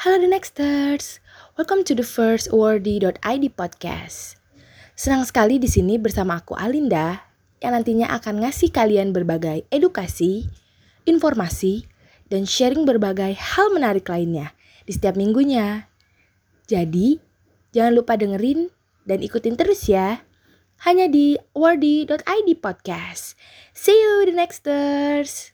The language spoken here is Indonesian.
Halo The Nexters, welcome to the first wordy.id podcast. Senang sekali di sini bersama aku Alinda yang nantinya akan ngasih kalian berbagai edukasi, informasi, dan sharing berbagai hal menarik lainnya di setiap minggunya. Jadi, jangan lupa dengerin dan ikutin terus ya. Hanya di wordy.id podcast. See you the Nexters.